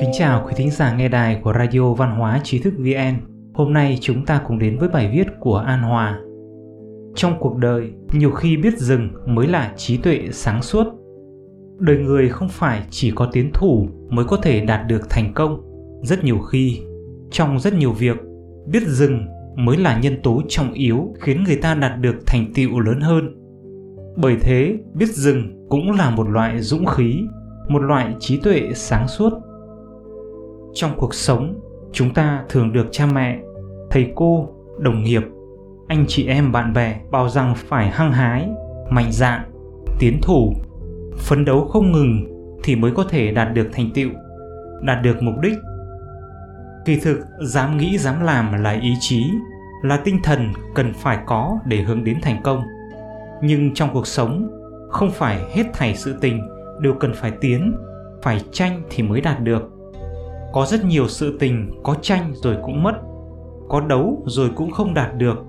Kính chào quý thính giả nghe đài của Radio Văn hóa Trí thức VN. Hôm nay chúng ta cùng đến với bài viết của An Hòa. Trong cuộc đời, nhiều khi biết dừng mới là trí tuệ sáng suốt. Đời người không phải chỉ có tiến thủ mới có thể đạt được thành công. Rất nhiều khi, trong rất nhiều việc, biết dừng mới là nhân tố trọng yếu khiến người ta đạt được thành tựu lớn hơn. Bởi thế, biết dừng cũng là một loại dũng khí, một loại trí tuệ sáng suốt. Trong cuộc sống, chúng ta thường được cha mẹ, thầy cô, đồng nghiệp, anh chị em bạn bè bảo rằng phải hăng hái, mạnh dạn, tiến thủ, phấn đấu không ngừng thì mới có thể đạt được thành tựu, đạt được mục đích. Kỳ thực, dám nghĩ, dám làm là ý chí, là tinh thần cần phải có để hướng đến thành công. Nhưng trong cuộc sống, không phải hết thảy sự tình đều cần phải tiến, phải tranh thì mới đạt được. Có rất nhiều sự tình có tranh rồi cũng mất, có đấu rồi cũng không đạt được.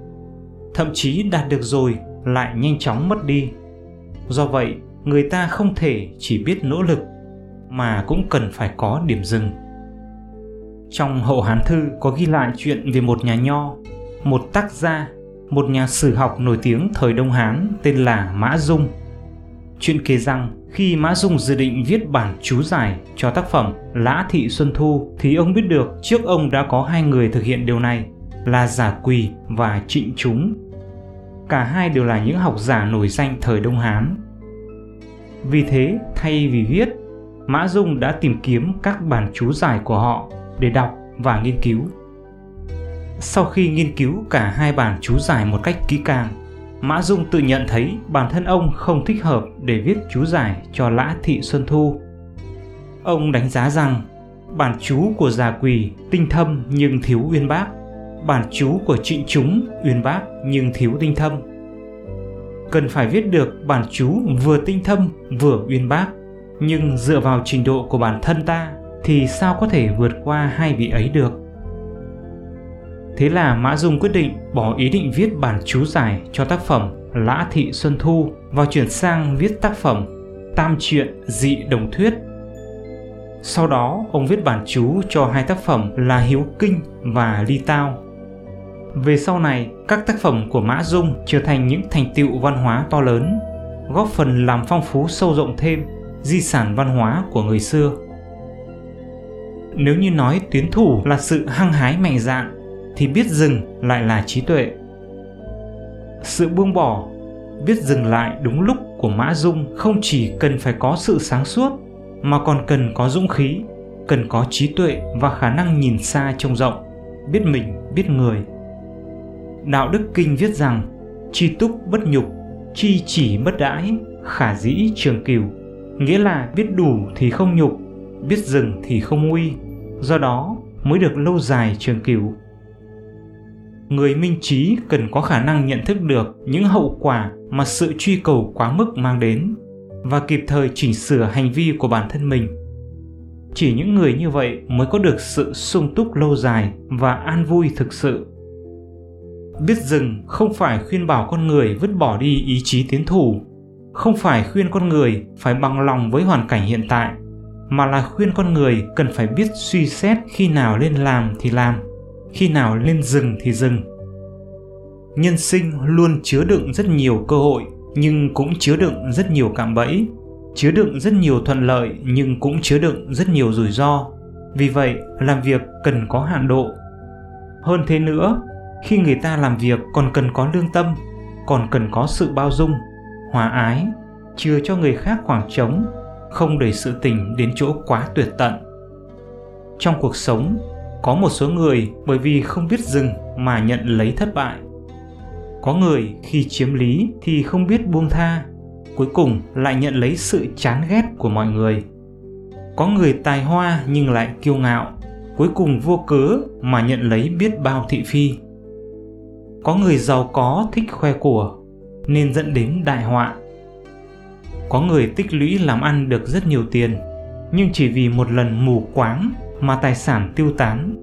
Thậm chí đạt được rồi lại nhanh chóng mất đi. Do vậy, người ta không thể chỉ biết nỗ lực mà cũng cần phải có điểm dừng. Trong hậu hán thư có ghi lại chuyện về một nhà nho, một tác gia, một nhà sử học nổi tiếng thời đông hán tên là mã dung. Chuyện kể rằng khi Mã Dung dự định viết bản chú giải cho tác phẩm Lã Thị Xuân Thu thì ông biết được trước ông đã có hai người thực hiện điều này là Giả Quỳ và Trịnh Chúng. Cả hai đều là những học giả nổi danh thời Đông Hán. Vì thế, thay vì viết, Mã Dung đã tìm kiếm các bản chú giải của họ để đọc và nghiên cứu. Sau khi nghiên cứu cả hai bản chú giải một cách kỹ càng, Mã Dung tự nhận thấy bản thân ông không thích hợp để viết chú giải cho Lã Thị Xuân Thu. Ông đánh giá rằng bản chú của Già Quỳ tinh thâm nhưng thiếu uyên bác, bản chú của Trịnh Chúng uyên bác nhưng thiếu tinh thâm. Cần phải viết được bản chú vừa tinh thâm vừa uyên bác, nhưng dựa vào trình độ của bản thân ta thì sao có thể vượt qua hai vị ấy được? Thế là Mã Dung quyết định bỏ ý định viết bản chú giải cho tác phẩm Lã Thị Xuân Thu và chuyển sang viết tác phẩm Tam truyện dị đồng thuyết. Sau đó, ông viết bản chú cho hai tác phẩm là Hiếu Kinh và Ly Tao. Về sau này, các tác phẩm của Mã Dung trở thành những thành tựu văn hóa to lớn, góp phần làm phong phú sâu rộng thêm di sản văn hóa của người xưa. Nếu như nói tuyến thủ là sự hăng hái mạnh dạn thì biết dừng lại là trí tuệ. Sự buông bỏ, biết dừng lại đúng lúc của mã dung không chỉ cần phải có sự sáng suốt, mà còn cần có dũng khí, cần có trí tuệ và khả năng nhìn xa trông rộng, biết mình, biết người. Đạo đức kinh viết rằng, chi túc bất nhục, chi chỉ bất đãi khả dĩ trường cửu. Nghĩa là biết đủ thì không nhục, biết dừng thì không nguy. Do đó mới được lâu dài trường cửu người minh trí cần có khả năng nhận thức được những hậu quả mà sự truy cầu quá mức mang đến và kịp thời chỉnh sửa hành vi của bản thân mình. Chỉ những người như vậy mới có được sự sung túc lâu dài và an vui thực sự. Biết dừng không phải khuyên bảo con người vứt bỏ đi ý chí tiến thủ, không phải khuyên con người phải bằng lòng với hoàn cảnh hiện tại, mà là khuyên con người cần phải biết suy xét khi nào nên làm thì làm khi nào lên dừng thì dừng nhân sinh luôn chứa đựng rất nhiều cơ hội, nhưng cũng chứa đựng rất nhiều cạm bẫy, chứa đựng rất nhiều thuận lợi, nhưng cũng chứa đựng rất nhiều rủi ro. Vì vậy, làm việc cần có hạn độ. Hơn thế nữa, khi người ta làm việc còn cần có lương tâm, còn cần có sự bao dung, hòa ái, chừa cho người khác khoảng trống, không đẩy sự tình đến chỗ quá tuyệt tận. Trong cuộc sống có một số người bởi vì không biết dừng mà nhận lấy thất bại. Có người khi chiếm lý thì không biết buông tha, cuối cùng lại nhận lấy sự chán ghét của mọi người. Có người tài hoa nhưng lại kiêu ngạo, cuối cùng vô cớ mà nhận lấy biết bao thị phi. Có người giàu có thích khoe của, nên dẫn đến đại họa. Có người tích lũy làm ăn được rất nhiều tiền, nhưng chỉ vì một lần mù quáng mà tài sản tiêu tán.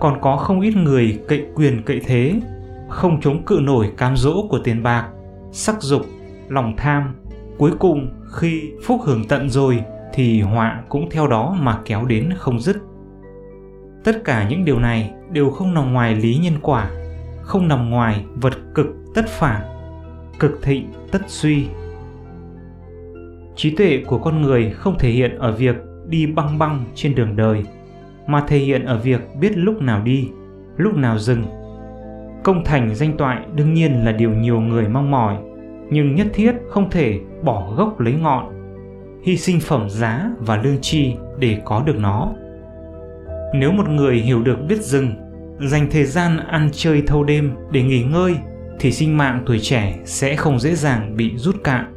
Còn có không ít người cậy quyền cậy thế, không chống cự nổi cám dỗ của tiền bạc, sắc dục, lòng tham. Cuối cùng, khi phúc hưởng tận rồi, thì họa cũng theo đó mà kéo đến không dứt. Tất cả những điều này đều không nằm ngoài lý nhân quả, không nằm ngoài vật cực tất phản, cực thịnh tất suy. Trí tuệ của con người không thể hiện ở việc đi băng băng trên đường đời, mà thể hiện ở việc biết lúc nào đi, lúc nào dừng. Công thành danh toại đương nhiên là điều nhiều người mong mỏi, nhưng nhất thiết không thể bỏ gốc lấy ngọn. Hy sinh phẩm giá và lương chi để có được nó. Nếu một người hiểu được biết dừng, dành thời gian ăn chơi thâu đêm để nghỉ ngơi, thì sinh mạng tuổi trẻ sẽ không dễ dàng bị rút cạn.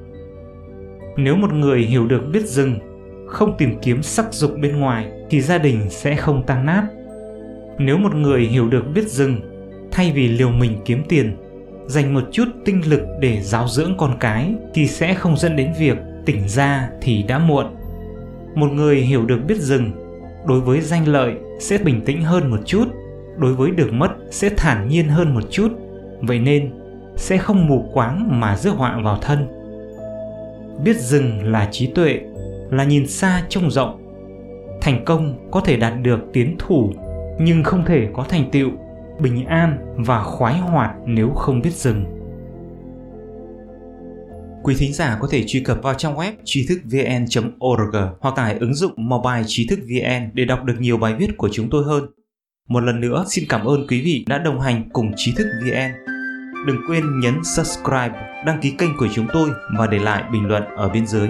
Nếu một người hiểu được biết dừng không tìm kiếm sắc dục bên ngoài thì gia đình sẽ không tan nát. Nếu một người hiểu được biết dừng thay vì liều mình kiếm tiền, dành một chút tinh lực để giáo dưỡng con cái thì sẽ không dẫn đến việc tỉnh ra thì đã muộn. Một người hiểu được biết dừng đối với danh lợi sẽ bình tĩnh hơn một chút, đối với được mất sẽ thản nhiên hơn một chút. Vậy nên, sẽ không mù quáng mà rước họa vào thân. Biết dừng là trí tuệ là nhìn xa trông rộng thành công có thể đạt được tiến thủ nhưng không thể có thành tựu bình an và khoái hoạt nếu không biết dừng Quý thính giả có thể truy cập vào trang web trí thức vn.org hoặc tải ứng dụng mobile trí thức vn để đọc được nhiều bài viết của chúng tôi hơn. Một lần nữa xin cảm ơn quý vị đã đồng hành cùng trí thức vn. Đừng quên nhấn subscribe, đăng ký kênh của chúng tôi và để lại bình luận ở bên dưới.